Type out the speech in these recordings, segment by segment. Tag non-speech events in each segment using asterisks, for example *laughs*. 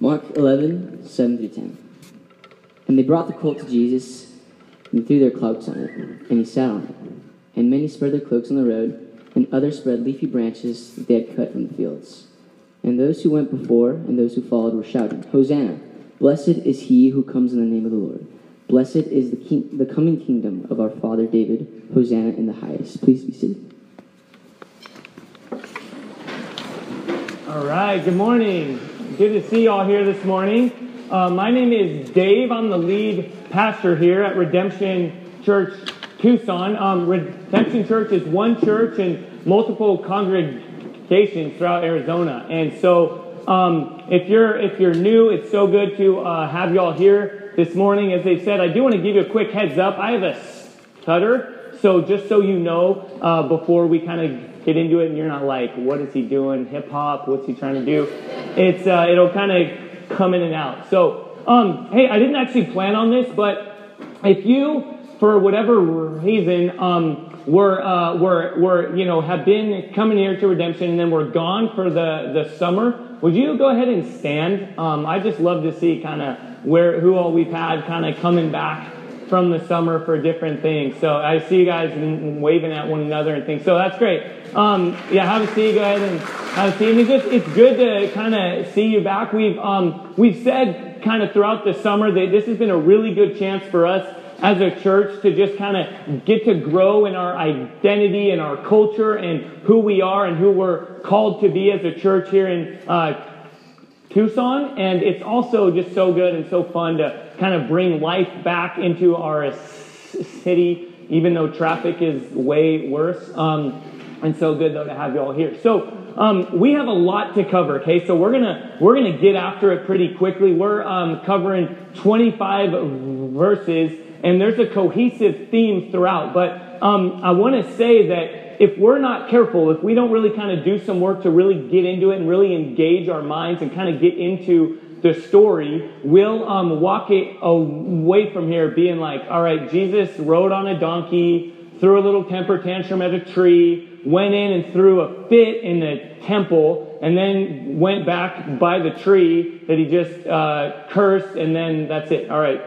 Mark 11, 7 through 10. And they brought the colt to Jesus and threw their cloaks on it, and he sat on it. And many spread their cloaks on the road, and others spread leafy branches that they had cut from the fields. And those who went before and those who followed were shouting, Hosanna! Blessed is he who comes in the name of the Lord. Blessed is the, king, the coming kingdom of our father David. Hosanna in the highest. Please be seated. All right, good morning. Good to see you all here this morning. Uh, my name is Dave. I'm the lead pastor here at Redemption Church Tucson. Um, Redemption Church is one church and multiple congregations throughout Arizona. And so um, if you're if you're new, it's so good to uh, have y'all here this morning. As they said, I do want to give you a quick heads up. I have a stutter, so just so you know, uh, before we kind of get into it, and you're not like, what is he doing? Hip hop? What's he trying to do? It's uh, it'll kind of come in and out. So, um, hey, I didn't actually plan on this, but if you, for whatever reason, um, were, uh, were, were, you know, have been coming here to redemption and then we're gone for the, the summer, would you go ahead and stand? Um, I just love to see kind of where who all we've had kind of coming back from the summer for different things. So I see you guys waving at one another and things. So that's great. Um, yeah, have a seat. Go ahead and have a seat. And it's just it's good to kind of see you back. We've um, we've said kind of throughout the summer that this has been a really good chance for us as a church to just kind of get to grow in our identity and our culture and who we are and who we're called to be as a church here in uh, Tucson. And it's also just so good and so fun to kind of bring life back into our city, even though traffic is way worse. Um, and so good though to have you all here. So um, we have a lot to cover. Okay, so we're gonna we're gonna get after it pretty quickly. We're um, covering 25 verses and there's a cohesive theme throughout. But um, I want to say that if we're not careful, if we don't really kind of do some work to really get into it and really engage our minds and kind of get into the story, we'll um, walk it away from here being like, all right, Jesus rode on a donkey, threw a little temper tantrum at a tree, went in and threw a fit in the temple, and then went back by the tree that he just uh, cursed, and then that's it. All right,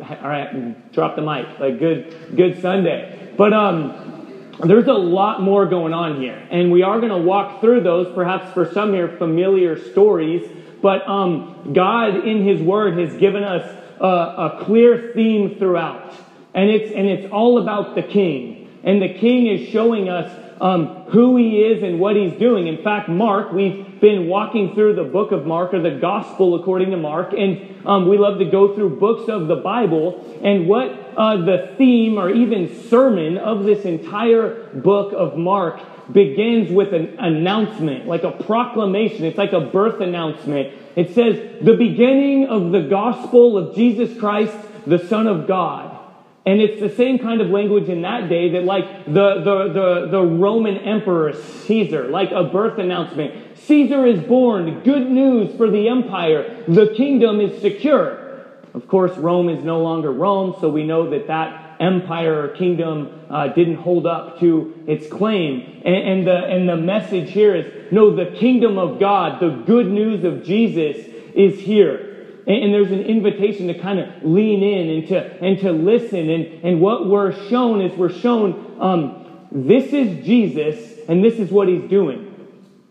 all right, drop the mic. Like good, good Sunday. But um, there's a lot more going on here, and we are going to walk through those. Perhaps for some here, familiar stories. But um, God, in His Word, has given us a, a clear theme throughout, and it's and it's all about the King. And the King is showing us um, who he is and what he's doing. In fact, Mark, we've been walking through the book of Mark or the gospel according to Mark, and um, we love to go through books of the Bible. And what uh, the theme or even sermon of this entire book of Mark begins with an announcement, like a proclamation. It's like a birth announcement. It says, the beginning of the gospel of Jesus Christ, the Son of God. And it's the same kind of language in that day that, like the, the, the, the, Roman Emperor Caesar, like a birth announcement. Caesar is born. Good news for the empire. The kingdom is secure. Of course, Rome is no longer Rome, so we know that that empire or kingdom uh, didn't hold up to its claim. And, and, the, and the message here is no, the kingdom of God, the good news of Jesus is here. And, and there's an invitation to kind of lean in and to, and to listen. And, and what we're shown is we're shown um, this is Jesus and this is what he's doing.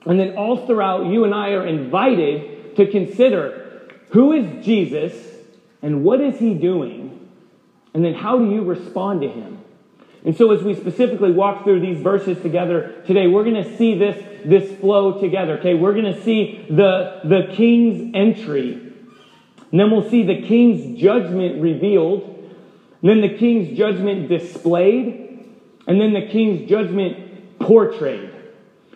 And then all throughout, you and I are invited to consider who is Jesus and what is he doing? And then how do you respond to him? And so as we specifically walk through these verses together today, we're going to see this, this flow together. Okay, we're going to see the, the king's entry and then we'll see the king's judgment revealed, then the king's judgment displayed, and then the king's judgment portrayed.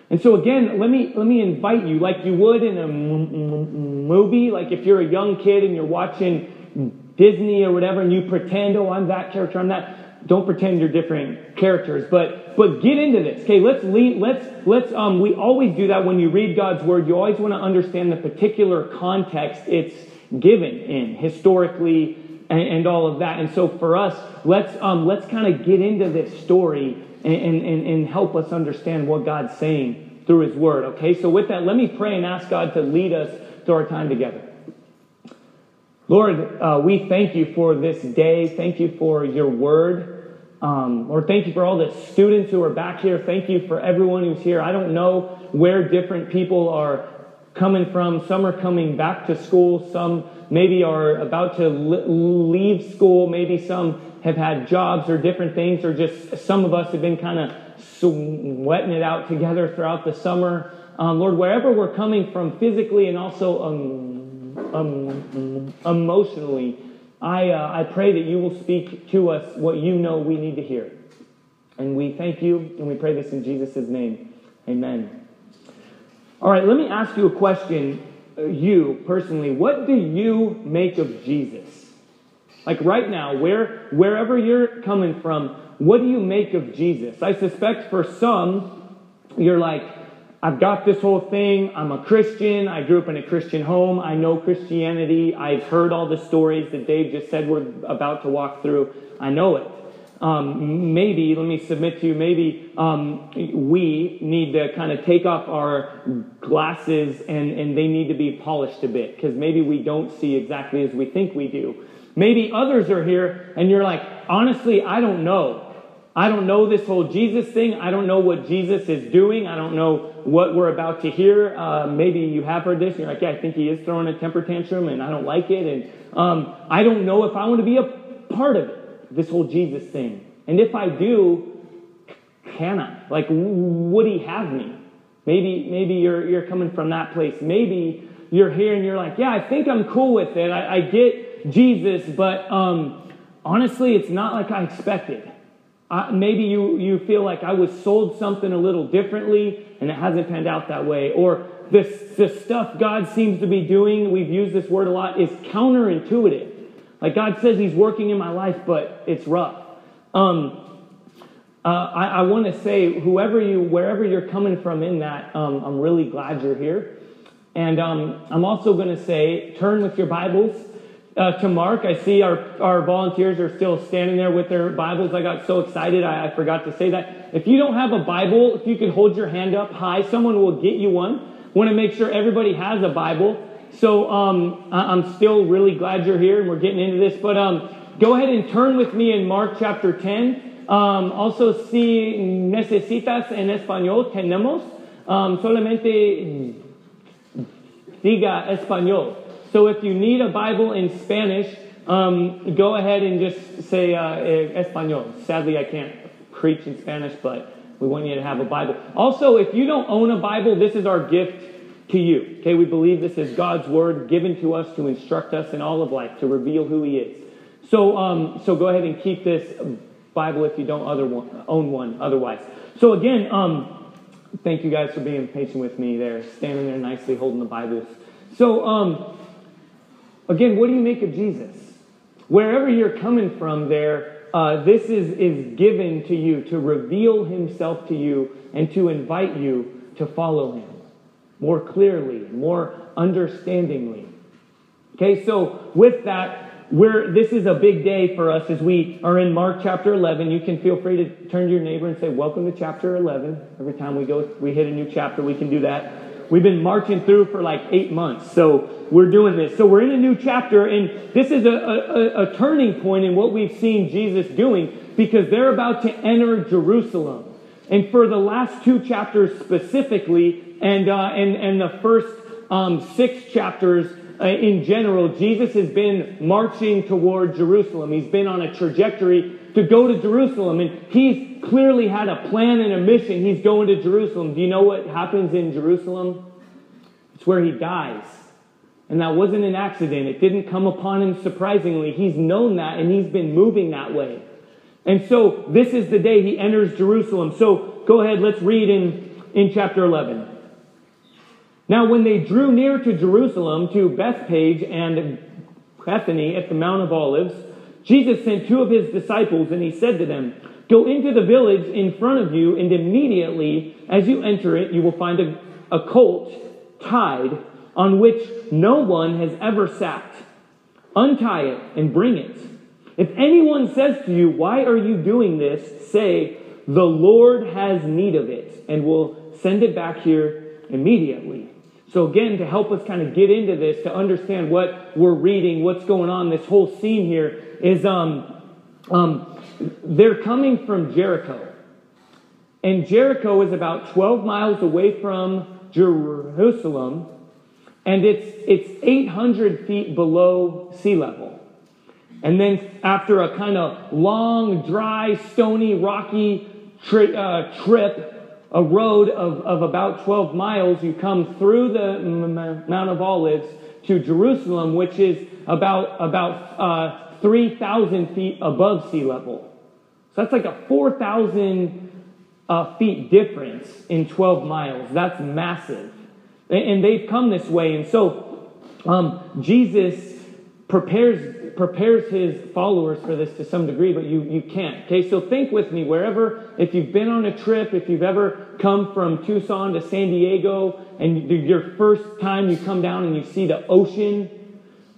And so again, let me let me invite you, like you would in a movie, like if you're a young kid and you're watching Disney or whatever, and you pretend, oh, I'm that character, I'm that. Don't pretend you're different characters, but but get into this. Okay, let's lead, let's let's um we always do that when you read God's word. You always want to understand the particular context it's given in historically and, and all of that. And so for us, let's um, let's kind of get into this story and, and, and help us understand what God's saying through His Word. Okay, so with that, let me pray and ask God to lead us to our time together. Lord, uh, we thank you for this day. Thank you for your word. Um, Lord, thank you for all the students who are back here. Thank you for everyone who's here. I don't know where different people are coming from. Some are coming back to school. Some maybe are about to leave school. Maybe some have had jobs or different things, or just some of us have been kind of sweating it out together throughout the summer. Um, Lord, wherever we're coming from physically and also um, um, emotionally, I, uh, I pray that you will speak to us what you know we need to hear. And we thank you, and we pray this in Jesus' name. Amen. All right, let me ask you a question, uh, you personally. What do you make of Jesus? Like right now, where, wherever you're coming from, what do you make of Jesus? I suspect for some, you're like, I've got this whole thing. I'm a Christian. I grew up in a Christian home. I know Christianity. I've heard all the stories that Dave just said we're about to walk through. I know it. Um, maybe, let me submit to you, maybe um, we need to kind of take off our glasses and, and they need to be polished a bit because maybe we don't see exactly as we think we do. Maybe others are here and you're like, honestly, I don't know. I don't know this whole Jesus thing. I don't know what Jesus is doing. I don't know what we're about to hear. Uh, maybe you have heard this and you're like, yeah, I think he is throwing a temper tantrum and I don't like it. And um, I don't know if I want to be a part of it, this whole Jesus thing. And if I do, can I? Like, would he have me? Maybe, maybe you're, you're coming from that place. Maybe you're here and you're like, yeah, I think I'm cool with it. I, I get Jesus, but um, honestly, it's not like I expected. Maybe you, you feel like I was sold something a little differently and it hasn't panned out that way. Or this, the stuff God seems to be doing, we've used this word a lot, is counterintuitive. Like God says He's working in my life, but it's rough. Um, uh, I, I want to say, whoever you, wherever you're coming from in that, um, I'm really glad you're here. And um, I'm also going to say, turn with your Bibles uh, to Mark. I see our, our volunteers are still standing there with their Bibles. I got so excited, I, I forgot to say that. If you don't have a Bible, if you could hold your hand up high, someone will get you one. Want to make sure everybody has a Bible. So um, I'm still really glad you're here and we're getting into this. But um, go ahead and turn with me in Mark chapter 10. Um, also, si necesitas en español, tenemos. Um, solamente diga español. So if you need a Bible in Spanish, um, go ahead and just say uh, eh, Espanol. Sadly, I can't preach in Spanish, but we want you to have a Bible. Also, if you don't own a Bible, this is our gift to you. Okay, we believe this is God's word given to us to instruct us in all of life, to reveal who He is. So, um, so go ahead and keep this Bible if you don't other one, own one. Otherwise, so again, um, thank you guys for being patient with me there, standing there nicely holding the Bibles. So, um, Again, what do you make of Jesus? Wherever you're coming from, there, uh, this is, is given to you to reveal himself to you and to invite you to follow him more clearly, more understandingly. Okay, so with that, we're, this is a big day for us as we are in Mark chapter 11. You can feel free to turn to your neighbor and say, Welcome to chapter 11. Every time we go, we hit a new chapter, we can do that. We've been marching through for like eight months. So we're doing this. So we're in a new chapter, and this is a, a, a turning point in what we've seen Jesus doing because they're about to enter Jerusalem. And for the last two chapters specifically, and, uh, and, and the first um, six chapters uh, in general, Jesus has been marching toward Jerusalem. He's been on a trajectory to go to Jerusalem, and he's clearly had a plan and a mission. He's going to Jerusalem. Do you know what happens in Jerusalem? It's where he dies. And that wasn't an accident. It didn't come upon him surprisingly. He's known that and he's been moving that way. And so this is the day he enters Jerusalem. So go ahead, let's read in, in chapter 11. Now, when they drew near to Jerusalem, to Bethphage and Bethany at the Mount of Olives, Jesus sent two of his disciples and he said to them, Go into the village in front of you, and immediately as you enter it, you will find a, a colt tied on which no one has ever sat. Untie it and bring it. If anyone says to you, Why are you doing this? say, The Lord has need of it, and will send it back here immediately. So, again, to help us kind of get into this, to understand what we're reading, what's going on, this whole scene here is um, um, they're coming from Jericho. And Jericho is about 12 miles away from Jerusalem, and it's, it's 800 feet below sea level. And then, after a kind of long, dry, stony, rocky tri- uh, trip, a road of, of about 12 miles, you come through the Mount of Olives to Jerusalem, which is about, about uh, 3,000 feet above sea level. So that's like a 4,000 uh, feet difference in 12 miles. That's massive. And, and they've come this way. And so um, Jesus prepares prepares his followers for this to some degree, but you, you can't. Okay, so think with me wherever, if you've been on a trip, if you've ever come from Tucson to San Diego, and your first time you come down and you see the ocean,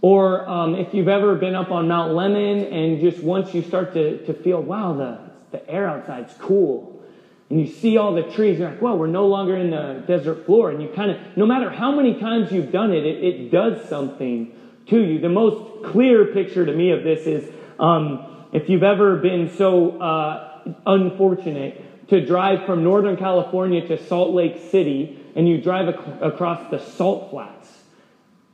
or um, if you've ever been up on Mount Lemmon and just once you start to, to feel, wow, the, the air outside's cool. And you see all the trees, you're like, well, we're no longer in the desert floor. And you kind of, no matter how many times you've done it, it, it does something to you. The most clear picture to me of this is um, if you've ever been so uh, unfortunate to drive from Northern California to Salt Lake City and you drive ac- across the salt flats.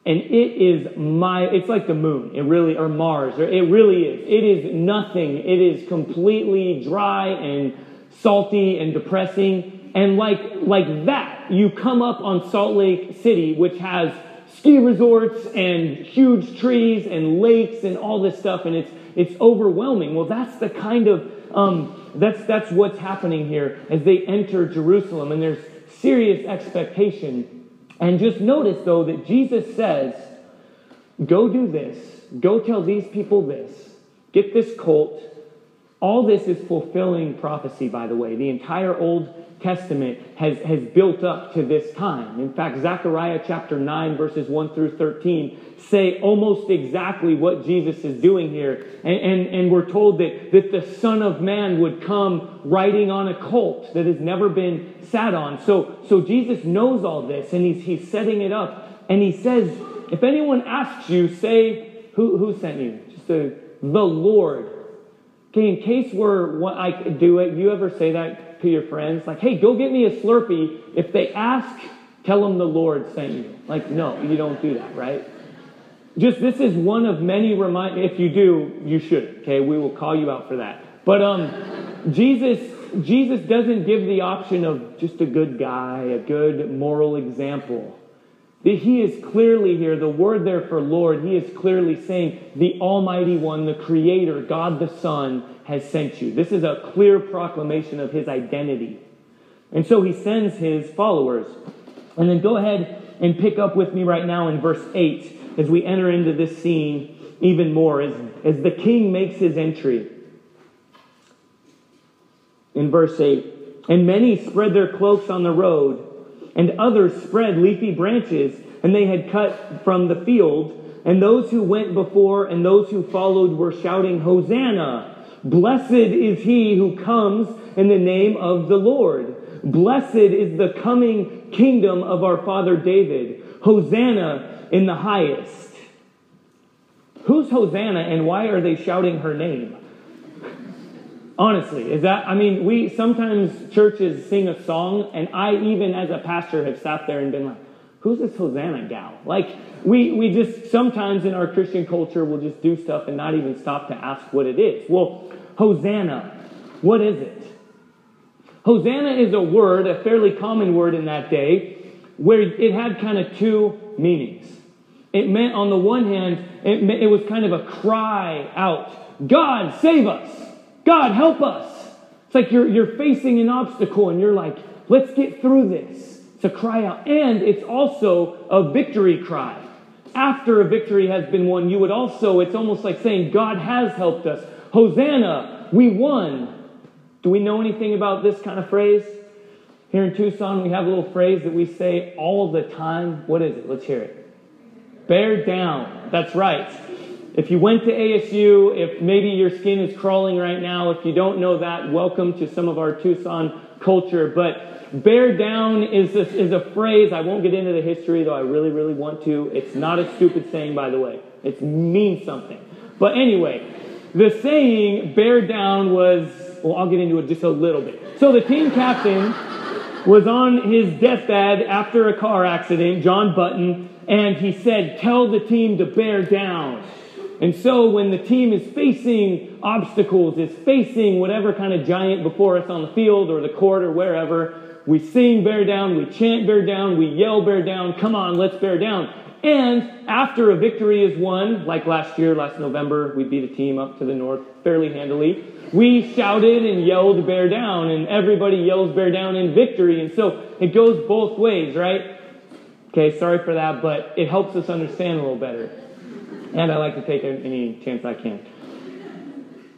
And it is my, it's like the moon, it really, or Mars, or it really is. It is nothing. It is completely dry and salty and depressing. And like, like that, you come up on Salt Lake City, which has ski resorts and huge trees and lakes and all this stuff, and it's it's overwhelming. Well, that's the kind of um, that's that's what's happening here as they enter Jerusalem, and there's serious expectation. And just notice though that Jesus says, "Go do this. Go tell these people this. Get this colt." All this is fulfilling prophecy, by the way. The entire Old Testament has, has built up to this time. In fact, Zechariah chapter 9, verses 1 through 13 say almost exactly what Jesus is doing here. And, and, and we're told that, that the Son of Man would come riding on a colt that has never been sat on. So, so Jesus knows all this and he's, he's setting it up. And he says, if anyone asks you, say, who, who sent you? Just the, the Lord. Okay, in case we're, what I do it, you ever say that to your friends, like, hey, go get me a Slurpee. If they ask, tell them the Lord sent you. Like, no, you don't do that, right? Just this is one of many remind. If you do, you should. Okay, we will call you out for that. But um, Jesus, Jesus doesn't give the option of just a good guy, a good moral example. He is clearly here, the word there for Lord, he is clearly saying the Almighty One, the Creator, God the Son, has sent you. This is a clear proclamation of his identity. And so he sends his followers. And then go ahead and pick up with me right now in verse 8 as we enter into this scene even more, as, as the king makes his entry. In verse 8, and many spread their cloaks on the road and others spread leafy branches, and they had cut from the field. And those who went before and those who followed were shouting, Hosanna! Blessed is he who comes in the name of the Lord. Blessed is the coming kingdom of our father David. Hosanna in the highest. Who's Hosanna and why are they shouting her name? Honestly, is that, I mean, we sometimes churches sing a song, and I, even as a pastor, have sat there and been like, who's this Hosanna gal? Like, we, we just sometimes in our Christian culture will just do stuff and not even stop to ask what it is. Well, Hosanna, what is it? Hosanna is a word, a fairly common word in that day, where it had kind of two meanings. It meant, on the one hand, it, it was kind of a cry out, God, save us! God, help us. It's like you're, you're facing an obstacle and you're like, let's get through this. It's a cry out. And it's also a victory cry. After a victory has been won, you would also, it's almost like saying, God has helped us. Hosanna, we won. Do we know anything about this kind of phrase? Here in Tucson, we have a little phrase that we say all the time. What is it? Let's hear it. Bear down. That's right. If you went to ASU, if maybe your skin is crawling right now, if you don't know that, welcome to some of our Tucson culture. But bear down is a, is a phrase. I won't get into the history, though I really, really want to. It's not a stupid saying, by the way. It means something. But anyway, the saying bear down was, well, I'll get into it just a little bit. So the team captain was on his deathbed after a car accident, John Button, and he said, Tell the team to bear down. And so when the team is facing obstacles, is facing whatever kind of giant before us on the field or the court or wherever, we sing bear down, we chant bear down, we yell bear down, come on, let's bear down. And after a victory is won, like last year, last November, we beat a team up to the north fairly handily. We shouted and yelled bear down, and everybody yells bear down in victory. And so it goes both ways, right? Okay, sorry for that, but it helps us understand a little better. And I like to take any chance I can.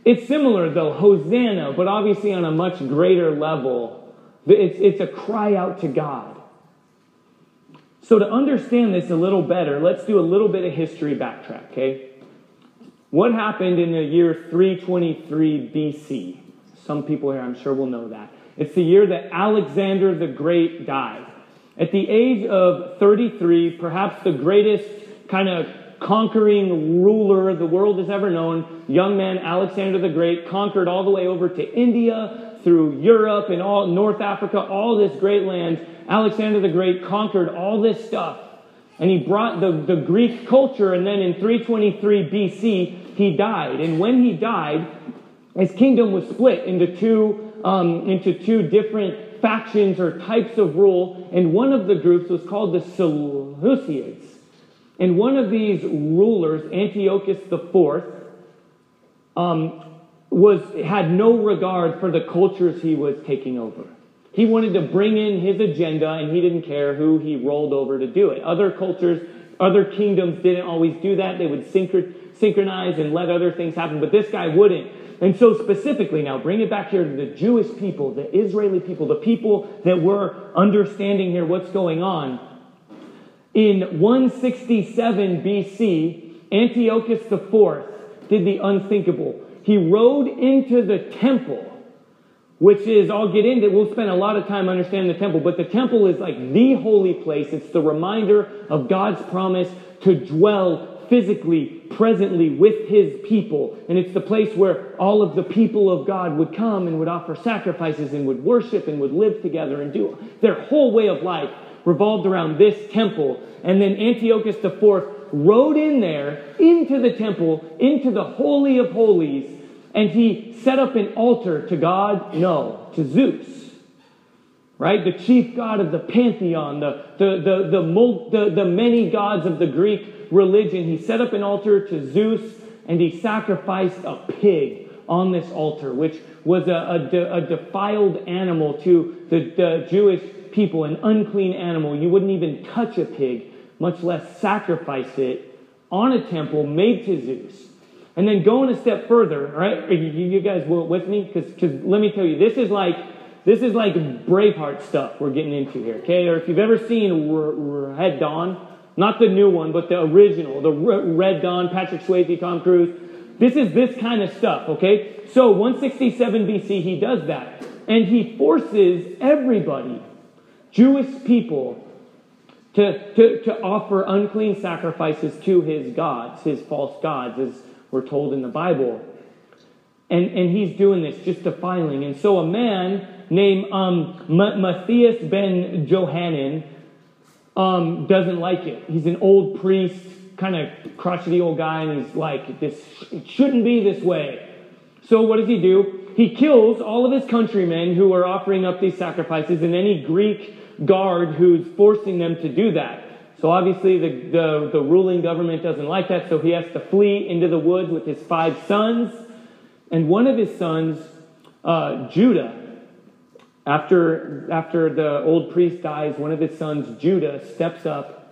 It's similar, though, Hosanna, but obviously on a much greater level. It's, it's a cry out to God. So, to understand this a little better, let's do a little bit of history backtrack, okay? What happened in the year 323 BC? Some people here, I'm sure, will know that. It's the year that Alexander the Great died. At the age of 33, perhaps the greatest kind of conquering ruler the world has ever known, young man Alexander the Great conquered all the way over to India, through Europe and all North Africa, all this great land. Alexander the Great conquered all this stuff. And he brought the, the Greek culture, and then in 323 BC, he died. And when he died, his kingdom was split into two, um, into two different factions or types of rule. And one of the groups was called the Seleucids. And one of these rulers, Antiochus IV, um, was, had no regard for the cultures he was taking over. He wanted to bring in his agenda and he didn't care who he rolled over to do it. Other cultures, other kingdoms didn't always do that. They would synchronize and let other things happen, but this guy wouldn't. And so, specifically, now bring it back here to the Jewish people, the Israeli people, the people that were understanding here what's going on. In 167 BC, Antiochus IV did the unthinkable. He rode into the temple which is, I'll get into, we'll spend a lot of time understanding the temple, but the temple is like the holy place. It's the reminder of God's promise to dwell physically, presently with his people. And it's the place where all of the people of God would come and would offer sacrifices and would worship and would live together and do their whole way of life revolved around this temple. And then Antiochus IV rode in there into the temple, into the Holy of Holies, and he set up an altar to God? No, to Zeus. Right? The chief god of the pantheon, the, the, the, the, the, the many gods of the Greek religion. He set up an altar to Zeus and he sacrificed a pig on this altar, which was a, a, a defiled animal to the, the Jewish people, an unclean animal. You wouldn't even touch a pig, much less sacrifice it on a temple made to Zeus. And then going a step further, right? You, you guys with me? Because let me tell you, this is like this is like Braveheart stuff we're getting into here, okay? Or if you've ever seen Red Dawn, not the new one, but the original, the Red Dawn, Patrick Swayze, Tom Cruise. This is this kind of stuff, okay? So 167 BC, he does that. And he forces everybody, Jewish people, to, to, to offer unclean sacrifices to his gods, his false gods, as we're told in the Bible. And, and he's doing this, just defiling. And so a man named um, Matthias ben Johanan um, doesn't like it. He's an old priest, kind of crotchety old guy, and he's like, this it shouldn't be this way. So what does he do? He kills all of his countrymen who are offering up these sacrifices and any Greek guard who's forcing them to do that. So obviously the, the, the, ruling government doesn't like that, so he has to flee into the woods with his five sons. And one of his sons, uh, Judah, after, after the old priest dies, one of his sons, Judah, steps up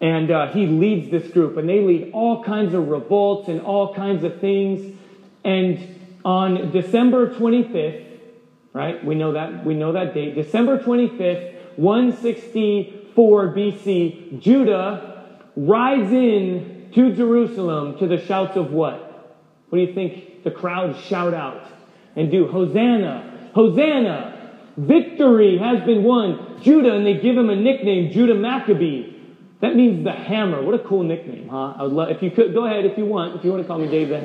and uh, he leads this group. And they lead all kinds of revolts and all kinds of things. And on December 25th, right, we know that, we know that date, December 25th, 160 4 BC, Judah rides in to Jerusalem to the shouts of what? What do you think the crowd shout out and do? Hosanna! Hosanna! Victory has been won. Judah, and they give him a nickname, Judah Maccabee. That means the hammer. What a cool nickname, huh? I would love, if you could, go ahead if you want. If you want to call me Dave the,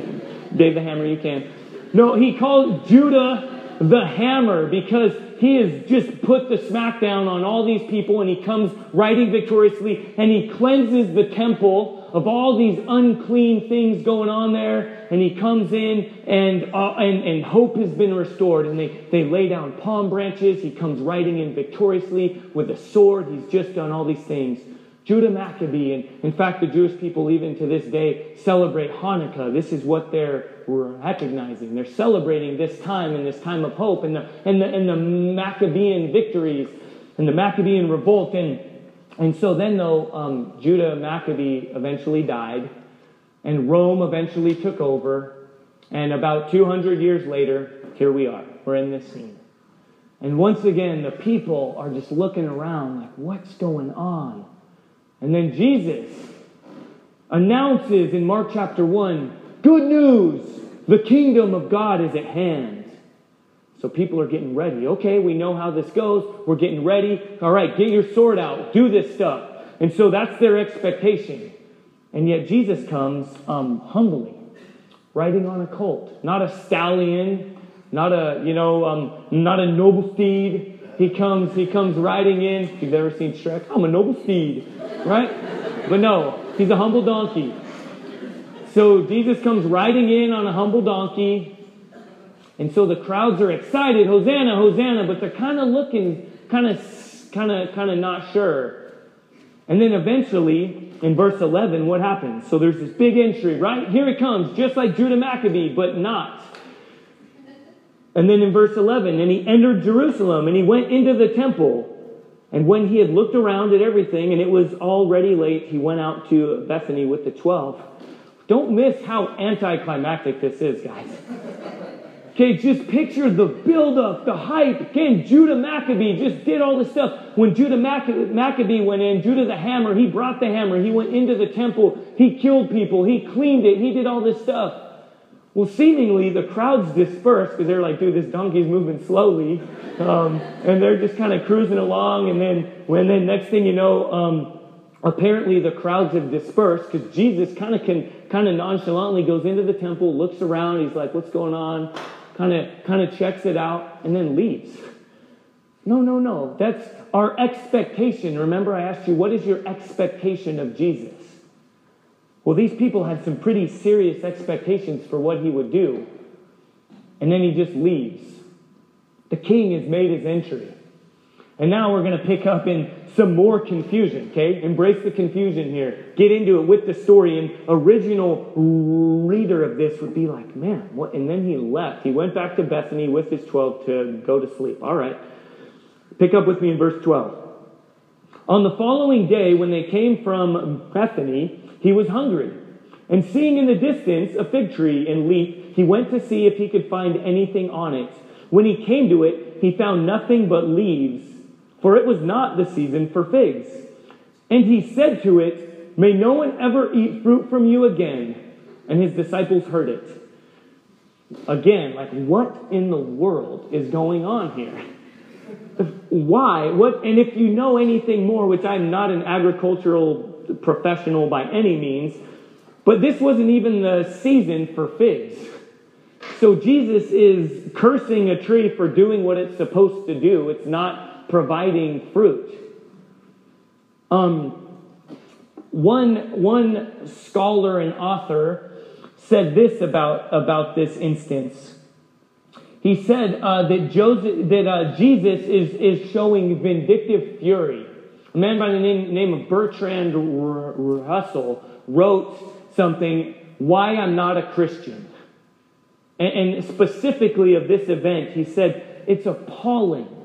Dave the Hammer, you can. No, he called Judah the hammer because he has just put the smackdown on all these people and he comes riding victoriously and he cleanses the temple of all these unclean things going on there. And he comes in and, uh, and, and hope has been restored. And they, they lay down palm branches. He comes riding in victoriously with a sword. He's just done all these things. Judah Maccabee. And in fact, the Jewish people, even to this day, celebrate Hanukkah. This is what they're recognizing. They're celebrating this time and this time of hope and the, and the, and the Maccabean victories and the Maccabean revolt. And and so then, though, um, Judah Maccabee eventually died, and Rome eventually took over, and about 200 years later, here we are. We're in this scene. And once again, the people are just looking around like, what's going on? And then Jesus announces in Mark chapter 1 good news, the kingdom of God is at hand. So people are getting ready. Okay, we know how this goes. We're getting ready. All right, get your sword out. Do this stuff. And so that's their expectation. And yet Jesus comes um, humbly, riding on a colt, not a stallion, not a you know, um, not a noble steed. He comes, he comes riding in. If you've ever seen Shrek, I'm a noble steed, right? But no, he's a humble donkey. So Jesus comes riding in on a humble donkey, and so the crowds are excited, Hosanna, Hosanna, but they're kind of looking, kind of, kind of, kind of not sure. And then eventually, in verse 11, what happens? So there's this big entry, right? Here it comes, just like Judah Maccabee, but not. And then in verse 11, and he entered Jerusalem and he went into the temple. And when he had looked around at everything and it was already late, he went out to Bethany with the 12. Don't miss how anticlimactic this is, guys. Okay, just picture the buildup, the hype. Again, Judah Maccabee just did all this stuff. When Judah Maccabee went in, Judah the hammer, he brought the hammer. He went into the temple. He killed people. He cleaned it. He did all this stuff. Well, seemingly the crowds dispersed because they're like, dude, this donkey's moving slowly. Um, and they're just kind of cruising along. And then, when then next thing you know, um, apparently the crowds have dispersed because Jesus kind of can kind of nonchalantly goes into the temple, looks around. He's like, what's going on? kind of kind of checks it out, and then leaves. No, no, no. That's our expectation. Remember, I asked you, what is your expectation of Jesus? Well, these people had some pretty serious expectations for what he would do. And then he just leaves. The king has made his entry. And now we're going to pick up in some more confusion, okay? Embrace the confusion here. Get into it with the story. And original reader of this would be like, man, what? And then he left. He went back to Bethany with his 12 to go to sleep. All right. Pick up with me in verse 12. On the following day, when they came from Bethany, he was hungry. And seeing in the distance a fig tree in leaf, he went to see if he could find anything on it. When he came to it, he found nothing but leaves for it was not the season for figs. And he said to it, May no one ever eat fruit from you again. And his disciples heard it. Again, like, what in the world is going on here? *laughs* Why? What? And if you know anything more, which I'm not an agricultural professional by any means, but this wasn't even the season for figs. So Jesus is cursing a tree for doing what it's supposed to do. It's not providing fruit. Um, one, one scholar and author said this about, about this instance. He said uh, that, Joseph, that uh, Jesus is, is showing vindictive fury. A man by the name, name of Bertrand Russell wrote something, Why I'm Not a Christian. And, and specifically of this event, he said, It's appalling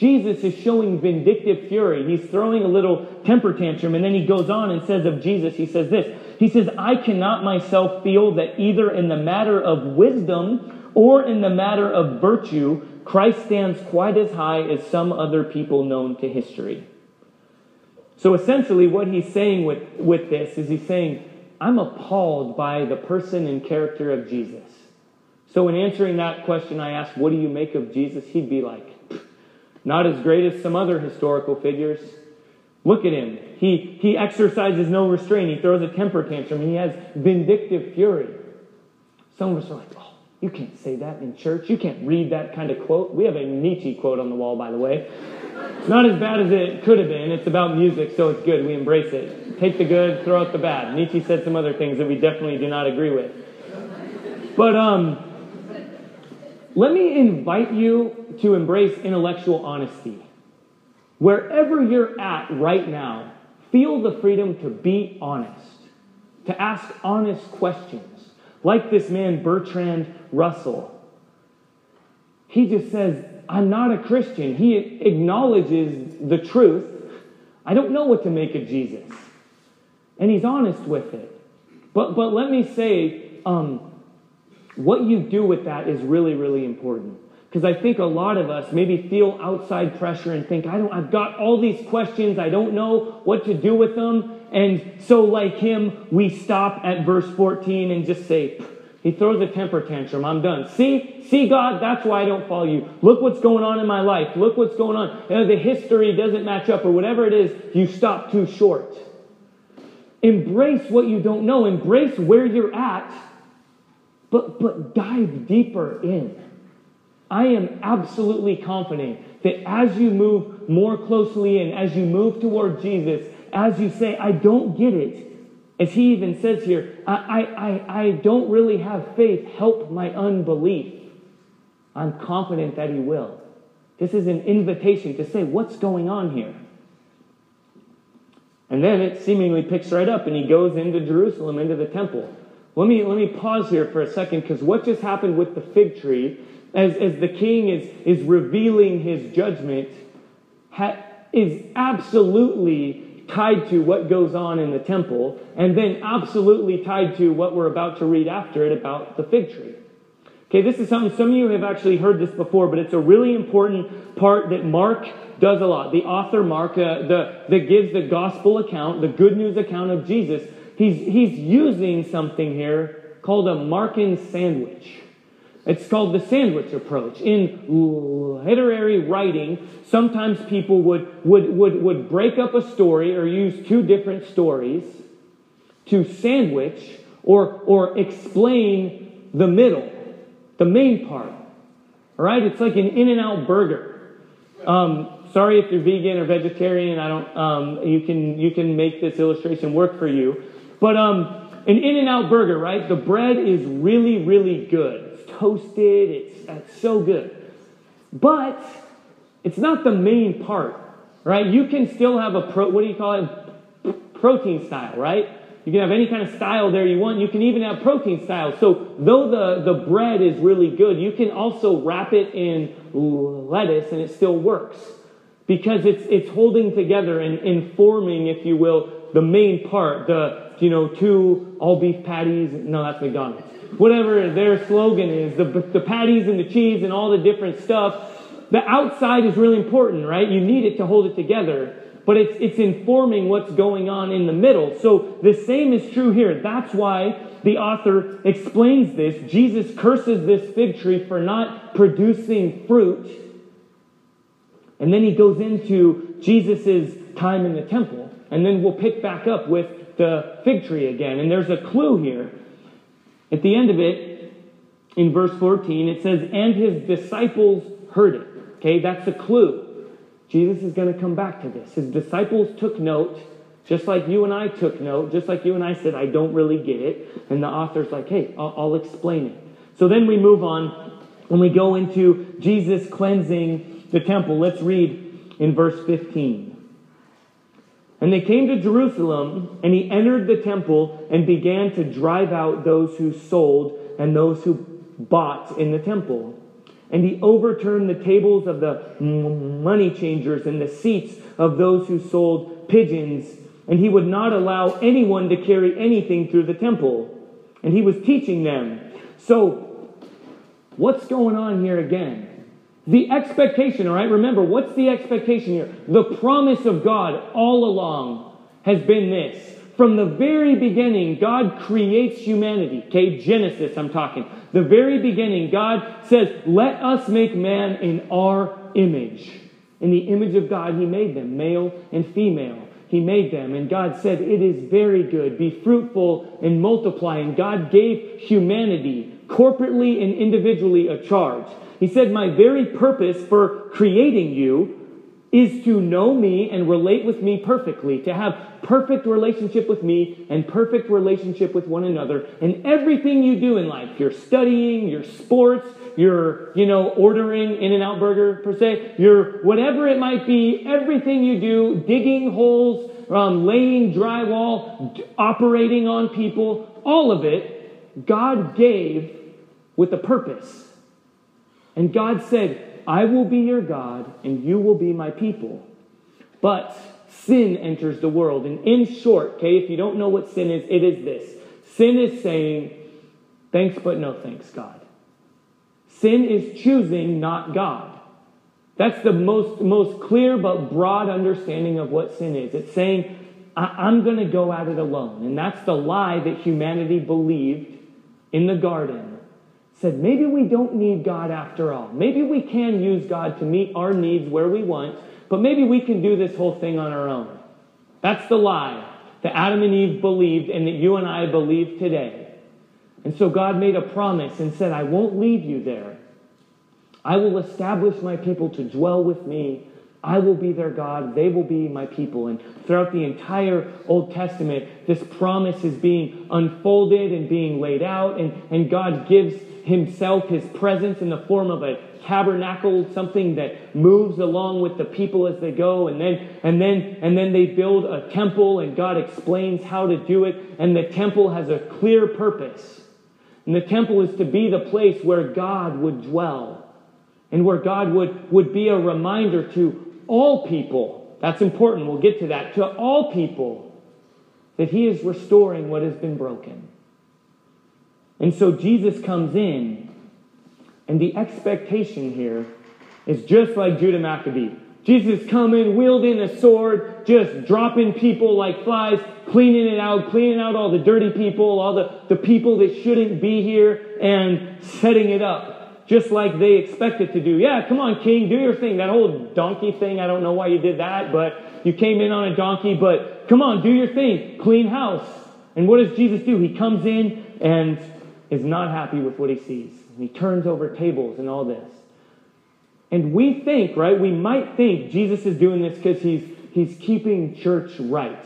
Jesus is showing vindictive fury. He's throwing a little temper tantrum, and then he goes on and says of Jesus, he says this He says, I cannot myself feel that either in the matter of wisdom or in the matter of virtue, Christ stands quite as high as some other people known to history. So essentially, what he's saying with, with this is he's saying, I'm appalled by the person and character of Jesus. So, in answering that question, I asked, What do you make of Jesus? He'd be like, Not as great as some other historical figures. Look at him. He, he exercises no restraint. He throws a temper tantrum. He has vindictive fury. Some of us are like, oh, you can't say that in church. You can't read that kind of quote. We have a Nietzsche quote on the wall, by the way. Not as bad as it could have been. It's about music, so it's good. We embrace it. Take the good, throw out the bad. Nietzsche said some other things that we definitely do not agree with. But um, let me invite you to embrace intellectual honesty. Wherever you're at right now, feel the freedom to be honest, to ask honest questions. Like this man, Bertrand Russell. He just says, I'm not a Christian. He acknowledges the truth. I don't know what to make of Jesus. And he's honest with it. But, but let me say, um, what you do with that is really, really important. Because I think a lot of us maybe feel outside pressure and think, I don't, I've got all these questions, I don't know what to do with them. And so, like him, we stop at verse 14 and just say, he throws a temper tantrum. I'm done. See, see, God, that's why I don't follow you. Look what's going on in my life. Look what's going on. You know, the history doesn't match up, or whatever it is. You stop too short. Embrace what you don't know. Embrace where you're at, but but dive deeper in. I am absolutely confident that as you move more closely in, as you move toward Jesus, as you say, I don't get it, as he even says here, I, I, I don't really have faith, help my unbelief. I'm confident that he will. This is an invitation to say, what's going on here? And then it seemingly picks right up and he goes into Jerusalem, into the temple. Let me, let me pause here for a second because what just happened with the fig tree as, as the king is, is revealing his judgment, ha, is absolutely tied to what goes on in the temple, and then absolutely tied to what we're about to read after it about the fig tree. Okay, this is something some of you have actually heard this before, but it's a really important part that Mark does a lot. The author Mark, uh, the, that gives the gospel account, the good news account of Jesus, he's, he's using something here called a Markan sandwich. It's called the sandwich approach. In literary writing, sometimes people would, would, would, would break up a story or use two different stories to sandwich or, or explain the middle, the main part. All right? It's like an In N Out burger. Um, sorry if you're vegan or vegetarian. I don't. Um, you can you can make this illustration work for you. But um, an In N Out burger, right? The bread is really really good toasted. It's, it's so good. But it's not the main part, right? You can still have a pro, what do you call it? Protein style, right? You can have any kind of style there you want. You can even have protein style. So though the, the bread is really good, you can also wrap it in lettuce and it still works. Because it's, it's holding together and informing, if you will, the main part, the, you know, two all beef patties. No, that's McDonald's whatever their slogan is, the, the patties and the cheese and all the different stuff, the outside is really important, right? You need it to hold it together. But it's, it's informing what's going on in the middle. So the same is true here. That's why the author explains this. Jesus curses this fig tree for not producing fruit. And then he goes into Jesus' time in the temple. And then we'll pick back up with the fig tree again. And there's a clue here. At the end of it, in verse 14, it says, And his disciples heard it. Okay, that's a clue. Jesus is going to come back to this. His disciples took note, just like you and I took note, just like you and I said, I don't really get it. And the author's like, hey, I'll, I'll explain it. So then we move on and we go into Jesus cleansing the temple. Let's read in verse 15. And they came to Jerusalem, and he entered the temple and began to drive out those who sold and those who bought in the temple. And he overturned the tables of the money changers and the seats of those who sold pigeons. And he would not allow anyone to carry anything through the temple. And he was teaching them. So, what's going on here again? The expectation, all right? Remember, what's the expectation here? The promise of God all along has been this. From the very beginning, God creates humanity. Okay, Genesis, I'm talking. The very beginning, God says, let us make man in our image. In the image of God, He made them, male and female. He made them. And God said, It is very good. Be fruitful and multiply. And God gave humanity, corporately and individually, a charge. He said, My very purpose for creating you is to know me and relate with me perfectly, to have perfect relationship with me and perfect relationship with one another. And everything you do in life, your studying, your sports, your, you know, ordering In-N-Out Burger per se, your whatever it might be, everything you do, digging holes, um, laying drywall, d- operating on people, all of it, God gave with a purpose. And God said, I will be your God, and you will be my people. But sin enters the world. And in short, okay, if you don't know what sin is, it is this sin is saying, thanks, but no thanks, God. Sin is choosing not God. That's the most, most clear but broad understanding of what sin is. It's saying, I- am going to go at it alone. And that's the lie that humanity believed in the garden. Said, maybe we don't need God after all. Maybe we can use God to meet our needs where we want, but maybe we can do this whole thing on our own. That's the lie that Adam and Eve believed and that you and I believe today. And so God made a promise and said, I won't leave you there. I will establish my people to dwell with me. I will be their God. They will be my people. And throughout the entire Old Testament, this promise is being unfolded and being laid out. And, and God gives himself his presence in the form of a tabernacle, something that moves along with the people as they go, and then and then and then they build a temple, and God explains how to do it, and the temple has a clear purpose. And the temple is to be the place where God would dwell and where God would, would be a reminder to all people. That's important. We'll get to that. To all people that He is restoring what has been broken. And so Jesus comes in, and the expectation here is just like Judah Maccabee. Jesus coming, wielding a sword, just dropping people like flies, cleaning it out, cleaning out all the dirty people, all the, the people that shouldn't be here, and setting it up just like they expected to do. Yeah, come on, king, do your thing. That whole donkey thing, I don't know why you did that, but you came in on a donkey, but come on, do your thing. Clean house. And what does Jesus do? He comes in and is not happy with what he sees. And he turns over tables and all this. And we think, right, we might think Jesus is doing this because he's, he's keeping church right.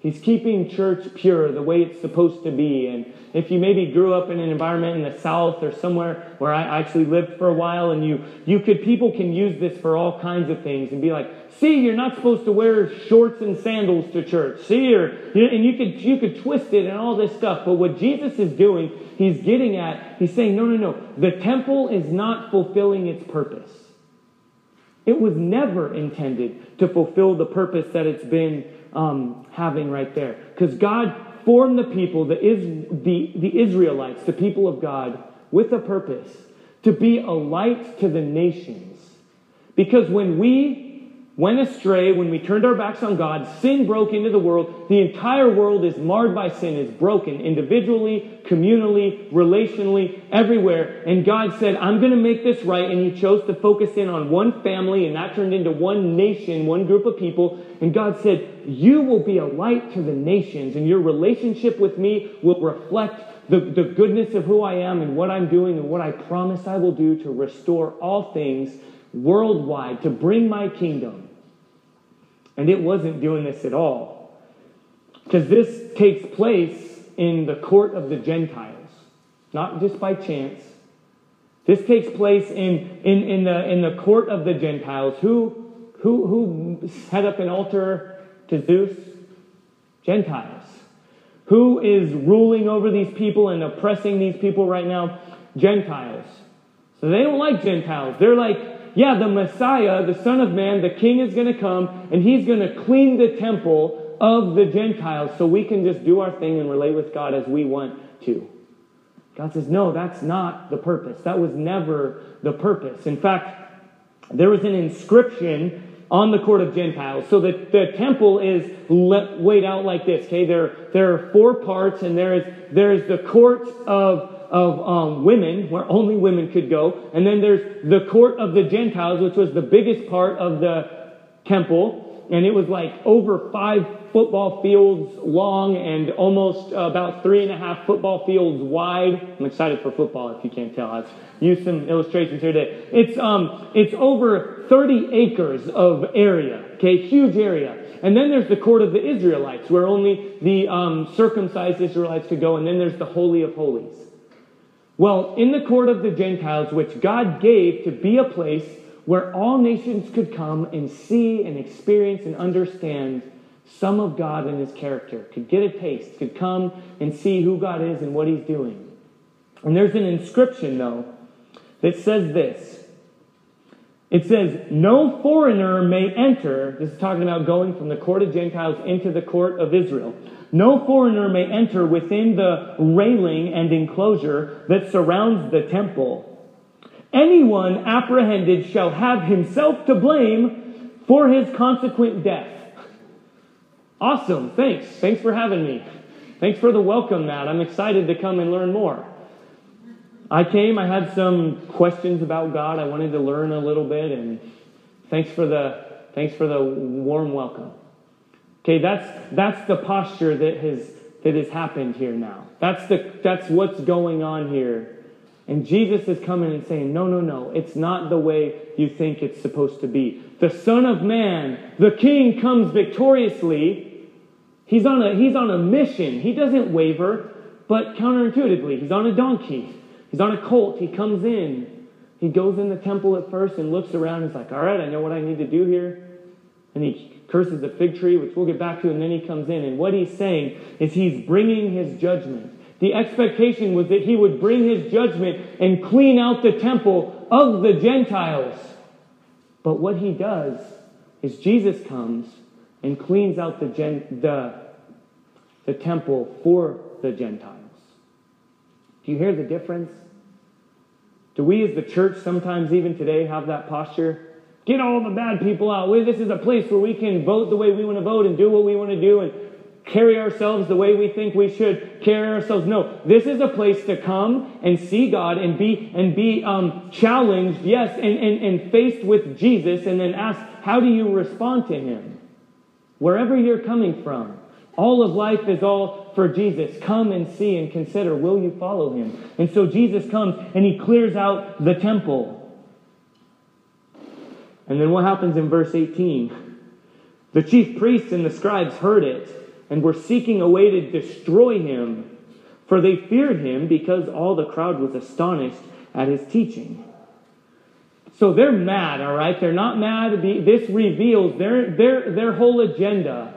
He's keeping church pure the way it's supposed to be. And if you maybe grew up in an environment in the South or somewhere where I actually lived for a while and you, you could, people can use this for all kinds of things and be like, see, you're not supposed to wear shorts and sandals to church. See, or, and you could, you could twist it and all this stuff. But what Jesus is doing, he's getting at, he's saying, no, no, no. The temple is not fulfilling its purpose. It was never intended to fulfill the purpose that it's been um, having right there. Because God formed the people, the, Is, the, the Israelites, the people of God, with a purpose to be a light to the nations. Because when we went astray, when we turned our backs on God, sin broke into the world. The entire world is marred by sin, is broken individually, communally, relationally, everywhere. And God said, I'm going to make this right. And He chose to focus in on one family, and that turned into one nation, one group of people. And God said, You will be a light to the nations, and your relationship with me will reflect the, the goodness of who I am and what I'm doing and what I promise I will do to restore all things worldwide, to bring my kingdom. And it wasn't doing this at all. Because this takes place in the court of the Gentiles, not just by chance. This takes place in, in, in, the, in the court of the Gentiles. Who, who, who set up an altar to Zeus? Gentiles. Who is ruling over these people and oppressing these people right now? Gentiles. So they don't like Gentiles. They're like, yeah, the Messiah, the Son of Man, the King is going to come and he's going to clean the temple of the Gentiles so we can just do our thing and relate with God as we want to. God says, no, that's not the purpose. That was never the purpose. In fact, there was an inscription on the court of Gentiles. So the, the temple is laid out like this. Okay, there, there are four parts, and there is there is the court of of um, women, where only women could go. And then there's the court of the Gentiles, which was the biggest part of the temple. And it was like over five football fields long and almost about three and a half football fields wide. I'm excited for football, if you can't tell. I've used some illustrations here today. It's, um, it's over 30 acres of area, okay, huge area. And then there's the court of the Israelites, where only the um, circumcised Israelites could go. And then there's the Holy of Holies. Well, in the court of the Gentiles, which God gave to be a place where all nations could come and see and experience and understand some of God and his character, could get a taste, could come and see who God is and what he's doing. And there's an inscription, though, that says this. It says, No foreigner may enter. This is talking about going from the court of Gentiles into the court of Israel. No foreigner may enter within the railing and enclosure that surrounds the temple. Anyone apprehended shall have himself to blame for his consequent death. Awesome. Thanks. Thanks for having me. Thanks for the welcome, Matt. I'm excited to come and learn more. I came, I had some questions about God. I wanted to learn a little bit and thanks for the thanks for the warm welcome. Okay, that's that's the posture that has that has happened here now. That's the that's what's going on here. And Jesus is coming and saying, No, no, no, it's not the way you think it's supposed to be. The Son of Man, the King comes victoriously. He's on a he's on a mission. He doesn't waver, but counterintuitively, he's on a donkey. He's on a colt. He comes in. He goes in the temple at first and looks around. He's like, All right, I know what I need to do here. And he curses the fig tree, which we'll get back to, and then he comes in. And what he's saying is he's bringing his judgment. The expectation was that he would bring his judgment and clean out the temple of the Gentiles. But what he does is Jesus comes and cleans out the, gen- the, the temple for the Gentiles. Do you hear the difference? Do we as the church sometimes even today have that posture? Get all the bad people out. This is a place where we can vote the way we want to vote and do what we want to do and carry ourselves the way we think we should carry ourselves. No, this is a place to come and see God and be and be um, challenged, yes, and, and, and faced with Jesus, and then ask, how do you respond to Him? Wherever you're coming from, all of life is all for Jesus. Come and see and consider, will you follow Him? And so Jesus comes and He clears out the temple. And then what happens in verse 18? The chief priests and the scribes heard it and were seeking a way to destroy him, for they feared him because all the crowd was astonished at his teaching. So they're mad, all right? They're not mad. This reveals their, their, their whole agenda,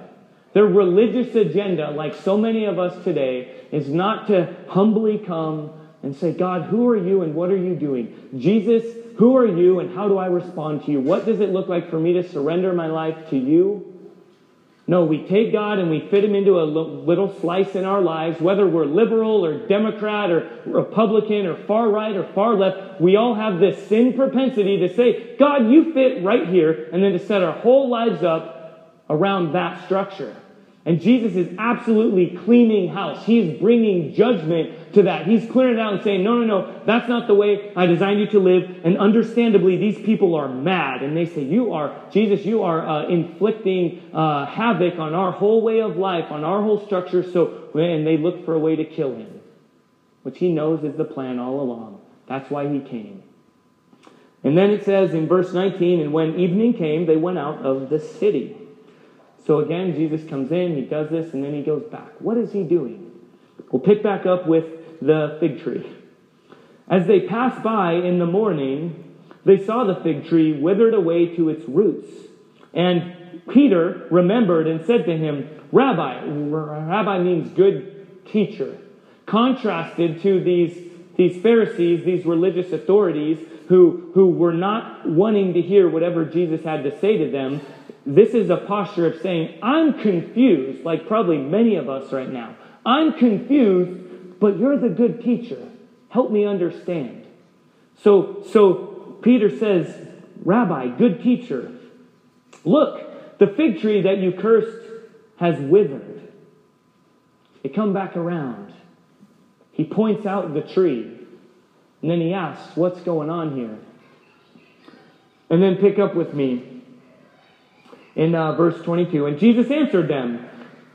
their religious agenda, like so many of us today, is not to humbly come and say, God, who are you and what are you doing? Jesus, who are you and how do I respond to you? What does it look like for me to surrender my life to you? No, we take God and we fit him into a little slice in our lives, whether we're liberal or Democrat or Republican or far right or far left. We all have this sin propensity to say, God, you fit right here, and then to set our whole lives up around that structure. And Jesus is absolutely cleaning house. He's bringing judgment to that. He's clearing it out and saying, no, no, no, that's not the way I designed you to live. And understandably, these people are mad. And they say, you are, Jesus, you are uh, inflicting uh, havoc on our whole way of life, on our whole structure. So, and they look for a way to kill him, which he knows is the plan all along. That's why he came. And then it says in verse 19, and when evening came, they went out of the city. So again, Jesus comes in, he does this, and then he goes back. What is he doing? We'll pick back up with the fig tree. As they passed by in the morning, they saw the fig tree withered away to its roots. And Peter remembered and said to him, Rabbi, Rabbi means good teacher, contrasted to these, these Pharisees, these religious authorities who, who were not wanting to hear whatever Jesus had to say to them. This is a posture of saying, I'm confused, like probably many of us right now. I'm confused, but you're the good teacher. Help me understand. So, so Peter says, Rabbi, good teacher, look, the fig tree that you cursed has withered. It come back around. He points out the tree. And then he asks, What's going on here? And then pick up with me in uh, verse 22. And Jesus answered them,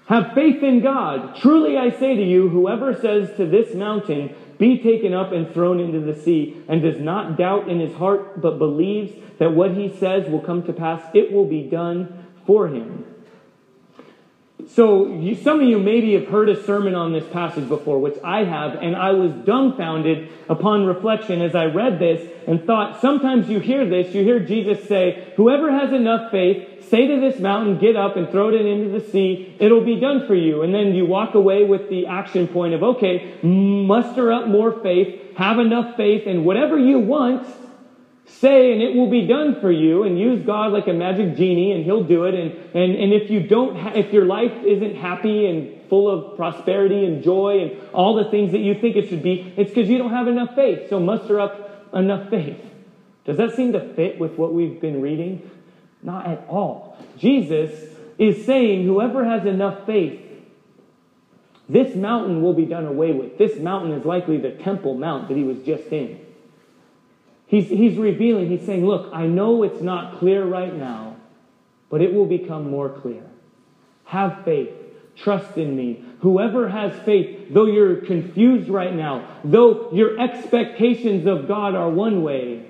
Have faith in God. Truly I say to you, whoever says to this mountain, Be taken up and thrown into the sea, and does not doubt in his heart, but believes that what he says will come to pass, it will be done for him. So, you, some of you maybe have heard a sermon on this passage before, which I have, and I was dumbfounded upon reflection as I read this and thought sometimes you hear this, you hear Jesus say, Whoever has enough faith, say to this mountain, Get up and throw it into the sea, it'll be done for you. And then you walk away with the action point of, Okay, muster up more faith, have enough faith, and whatever you want, say and it will be done for you and use God like a magic genie and he'll do it. And, and, and if you don't, ha- if your life isn't happy and full of prosperity and joy and all the things that you think it should be, it's because you don't have enough faith. So muster up enough faith. Does that seem to fit with what we've been reading? Not at all. Jesus is saying whoever has enough faith this mountain will be done away with. This mountain is likely the Temple Mount that he was just in. He's, he's revealing, he's saying, Look, I know it's not clear right now, but it will become more clear. Have faith. Trust in me. Whoever has faith, though you're confused right now, though your expectations of God are one way,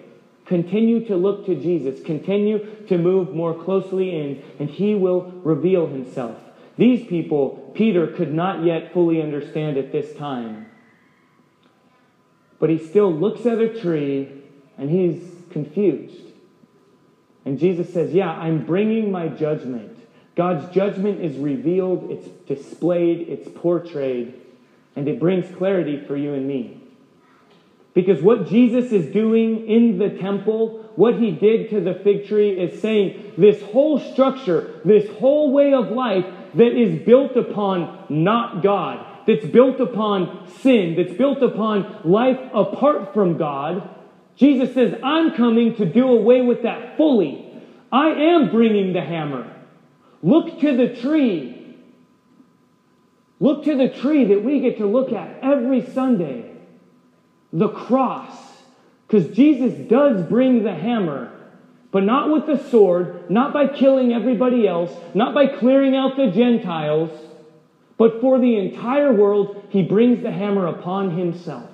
continue to look to Jesus. Continue to move more closely in, and he will reveal himself. These people, Peter could not yet fully understand at this time. But he still looks at a tree and he's confused. And Jesus says, Yeah, I'm bringing my judgment. God's judgment is revealed, it's displayed, it's portrayed, and it brings clarity for you and me. Because what Jesus is doing in the temple, what he did to the fig tree, is saying this whole structure, this whole way of life that is built upon not God, that's built upon sin, that's built upon life apart from God, Jesus says, I'm coming to do away with that fully. I am bringing the hammer. Look to the tree. Look to the tree that we get to look at every Sunday the cross. Because Jesus does bring the hammer, but not with the sword, not by killing everybody else, not by clearing out the Gentiles, but for the entire world, he brings the hammer upon himself.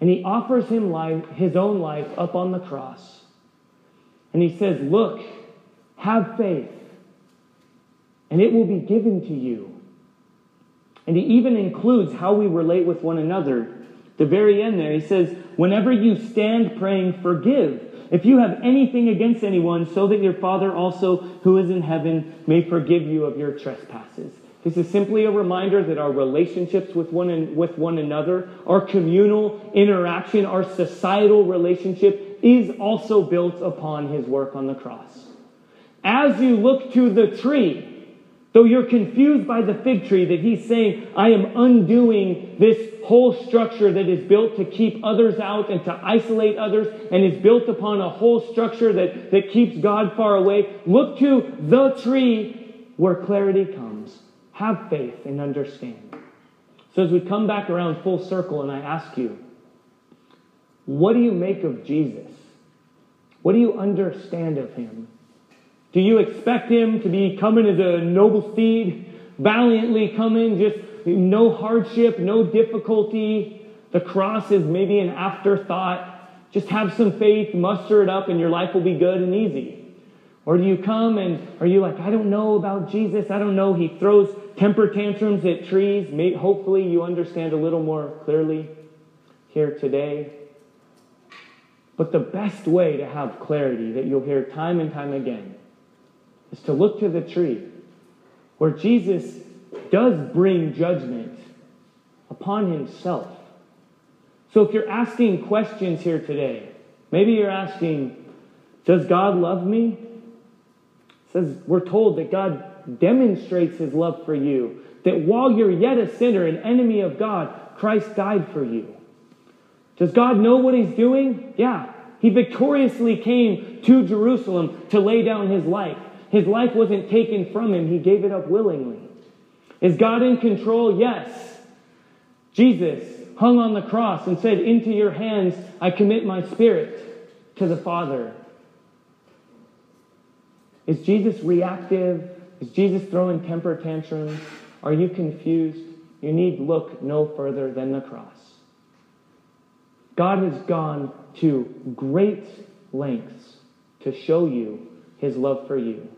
And he offers him life, his own life up on the cross. And he says, Look, have faith, and it will be given to you. And he even includes how we relate with one another. The very end there, he says, Whenever you stand praying, forgive. If you have anything against anyone, so that your Father also, who is in heaven, may forgive you of your trespasses. This is simply a reminder that our relationships with one, with one another, our communal interaction, our societal relationship is also built upon his work on the cross. As you look to the tree, though you're confused by the fig tree that he's saying, I am undoing this whole structure that is built to keep others out and to isolate others and is built upon a whole structure that, that keeps God far away, look to the tree where clarity comes. Have faith and understand. So, as we come back around full circle, and I ask you, what do you make of Jesus? What do you understand of him? Do you expect him to be coming as a noble steed, valiantly coming, just no hardship, no difficulty? The cross is maybe an afterthought. Just have some faith, muster it up, and your life will be good and easy. Or do you come and are you like, I don't know about Jesus. I don't know. He throws temper tantrums at trees. May, hopefully, you understand a little more clearly here today. But the best way to have clarity that you'll hear time and time again is to look to the tree where Jesus does bring judgment upon himself. So if you're asking questions here today, maybe you're asking, Does God love me? says we're told that God demonstrates his love for you, that while you're yet a sinner, an enemy of God, Christ died for you. Does God know what he's doing? Yeah. He victoriously came to Jerusalem to lay down his life. His life wasn't taken from him, he gave it up willingly. Is God in control? Yes. Jesus hung on the cross and said, Into your hands I commit my spirit to the Father. Is Jesus reactive? Is Jesus throwing temper tantrums? Are you confused? You need look no further than the cross. God has gone to great lengths to show you his love for you.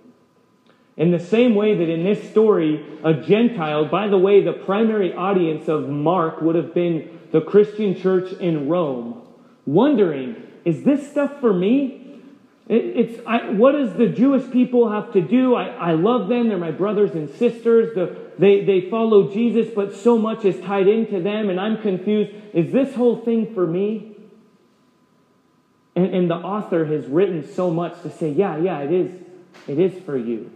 In the same way that in this story, a Gentile, by the way, the primary audience of Mark would have been the Christian church in Rome, wondering, is this stuff for me? It's I, what does the Jewish people have to do? I, I love them; they're my brothers and sisters. The, they they follow Jesus, but so much is tied into them, and I'm confused. Is this whole thing for me? And, and the author has written so much to say, yeah, yeah, it is. It is for you.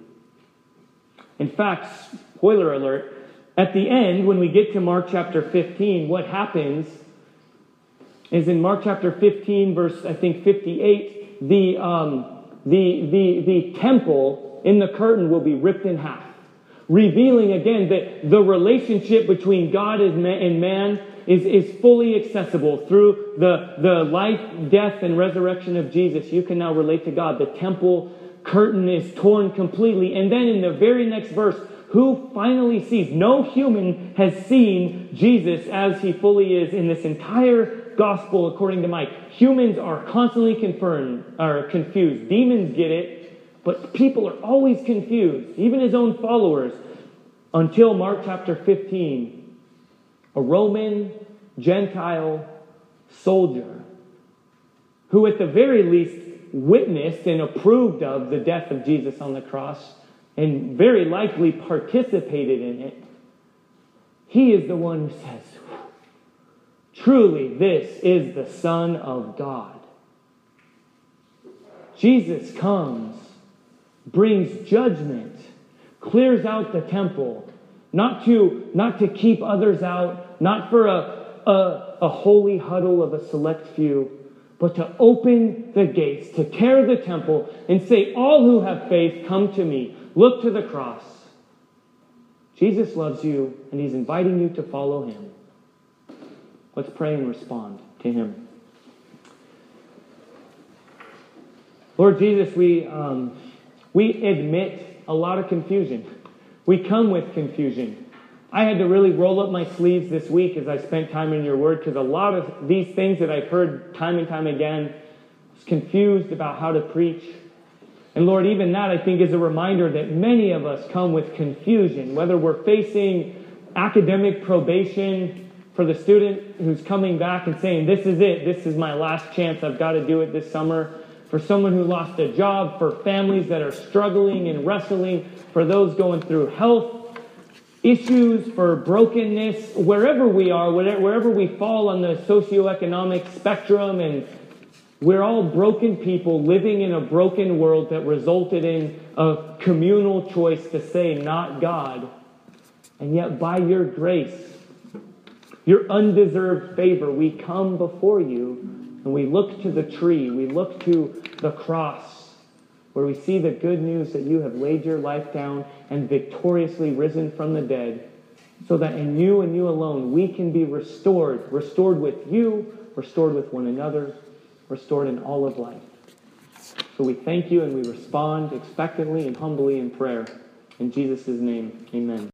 In fact, spoiler alert, at the end, when we get to Mark chapter 15, what happens is in Mark chapter 15, verse I think 58, the, um, the, the, the temple in the curtain will be ripped in half, revealing again that the relationship between God and man is, is fully accessible through the, the life, death, and resurrection of Jesus. You can now relate to God. The temple curtain is torn completely. And then in the very next verse, who finally sees? No human has seen Jesus as he fully is in this entire gospel according to Mark. Humans are constantly confirmed, are confused. Demons get it, but people are always confused, even his own followers, until Mark chapter 15. A Roman Gentile soldier who, at the very least, witnessed and approved of the death of Jesus on the cross and very likely participated in it, he is the one who says, Truly, this is the Son of God. Jesus comes, brings judgment, clears out the temple, not to, not to keep others out, not for a, a, a holy huddle of a select few, but to open the gates, to tear the temple, and say, All who have faith, come to me. Look to the cross. Jesus loves you, and he's inviting you to follow him. Let's pray and respond to him. Lord Jesus, we, um, we admit a lot of confusion. We come with confusion. I had to really roll up my sleeves this week as I spent time in your word because a lot of these things that I've heard time and time again, I was confused about how to preach. And Lord, even that I think is a reminder that many of us come with confusion, whether we're facing academic probation for the student who's coming back and saying, This is it, this is my last chance, I've got to do it this summer. For someone who lost a job, for families that are struggling and wrestling, for those going through health issues, for brokenness, wherever we are, wherever we fall on the socioeconomic spectrum, and we're all broken people living in a broken world that resulted in a communal choice to say, not God. And yet, by your grace, your undeserved favor, we come before you and we look to the tree, we look to the cross where we see the good news that you have laid your life down and victoriously risen from the dead, so that in you and you alone we can be restored, restored with you, restored with one another, restored in all of life. So we thank you and we respond expectantly and humbly in prayer. In Jesus' name, amen.